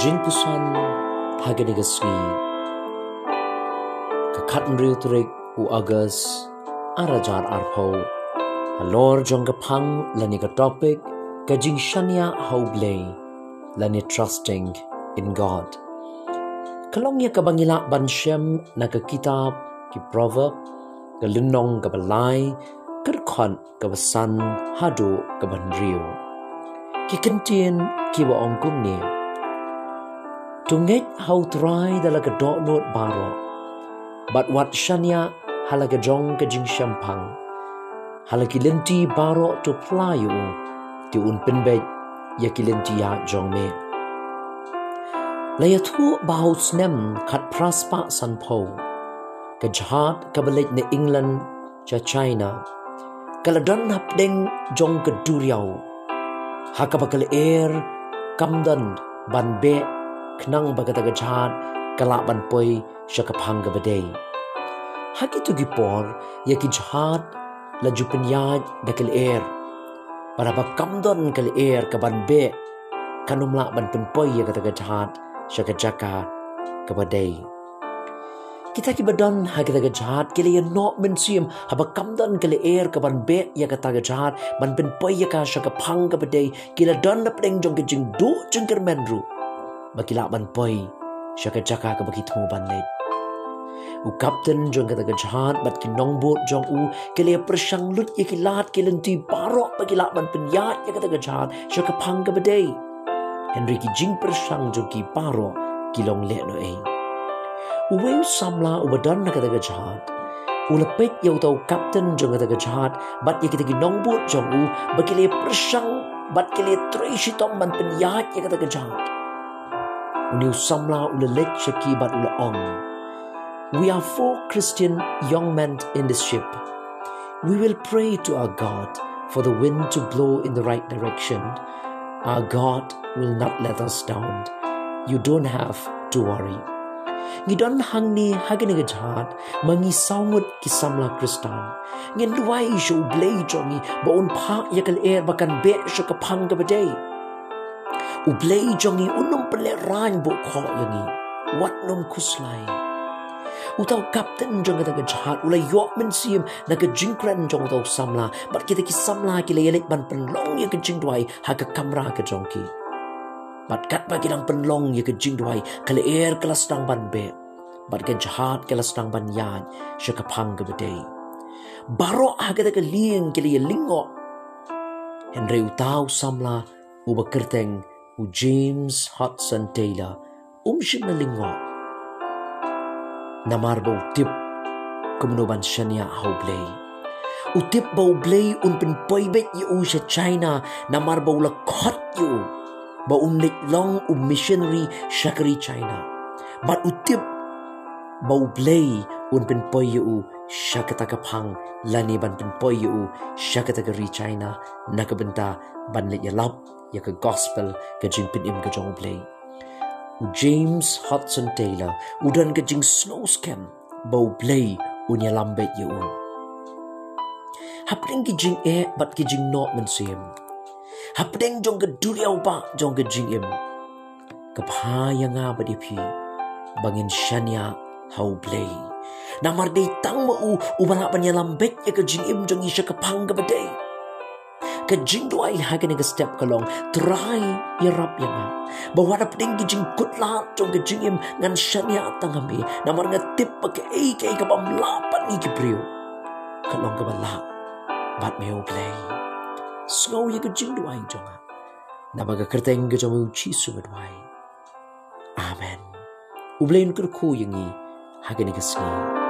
jing pusan hagani ga sgi ka khatn riu trek u agas arajar arpho alor jong ga phang lani ga topic ka shania how blay trusting in god. Kalong ya ka bangila kitab ki proverb ka linong ka balai hadu ka ban riu. Ki kentien ki wa ong kum Tungit how try dalaga do not baro. But what shanya halaga jong ka jing shampang. Halagi lenti baro to playu ti un penbet ya kilenti ya jong me. Laya tu bahut snem kat praspa san po. Ka jahat ka balik na England cha China. Kaladon hap deng jong ka duriyaw. Hakapakal air kamdan ban be knang bagata ga chat kala ban poi shaka bade haki tu gi por ya ki chat la jupen ya dakal air para ba kamdon kal air ka ban be kanum la ban pen ya kata ga chat shaka kita ki badan ha kita ga jahat ke liye no ha ba kamdan ke le air ka ban be ya ka ta ga jahat ban pen ya ka shaka phang bade kila don na pleng jong ke jing do jing ker men ru bagi ban poi syaka jaka ka bagi temu ban u kapten jong kata jahat bat ki nong jong u ke le lut ye ki lat ke lenti parok bagi ban penyat ye kata jahat syaka pang ka bedai henry ki jing persang jong ki paro ki long le no ei. U we samla u badan na kata jahat. U lepet ye tau kapten jong kata jahat bat ye kita ki nong bot jong u bagi le persang bat ke le trei shitom ban penyat ye kata jahat Uni samla ula lek shaki bat ong. We are four Christian young men in this ship. We will pray to our God for the wind to blow in the right direction. Our God will not let us down. You don't have to worry. Ngidon hang ni hagin nga jahat, mangi saungot ki samla kristan. Ngin luwai siya ublay jongi, baon pa yakal air bakan be siya kapang gabaday u blei jongi unum pele rain bo kho yangi wat num kuslai u tau captain jong ta jahat ula yok men sim na ka jinkran jong tau samla. Bat kita ki samla ki le ban pen long ye ka jing dwai ha ka kamera ka jong ki bat kat ba ki lang pen long ye ka jing dwai kale air kala stang ban be. Bat ka jahat kala stang ban yan sha ka phang ga bede baro ha ka ka lieng ki le lingo Henry utau samla u kerteng u James Hudson Taylor um shim na lingwa namar bo tip kumnoban shania how play u tip bo play un pin poi bet yu u sha China? Namar bo la khot yu ba un lik long u missionary shakari China? But u tip bo play un pin poi yu shakata ka phang lani ban pin poi yu. Shakata ka ri China nakabenta ban le yalap ya ka gospel ka jing pin im ka jong play James Hudson Taylor udan ka jing snow scam bau play unya lambet ya un hapring ki jing e bat ki jing not men sim hapring jong ka duriau ba jong ka jing im ka pha ya nga phi bangin shania how play namar dei tang mo u ubala pa niya lambet ya ka jing im jong isya ka pang day ka jing do ai ha ka step ka long try ya rap ya nga. Bawa da pding ki jing kut la chong ka jing im ngan shan ya tang ami na mar nga tip pa ka ei ka ka bam la pa ni ki priu. Ka long ka ba la bat me o play snow ya ka jing do ai jong na ka kerteng ka jong u chi su ba amen. U blain kur ku yangi ha ka ni ka snow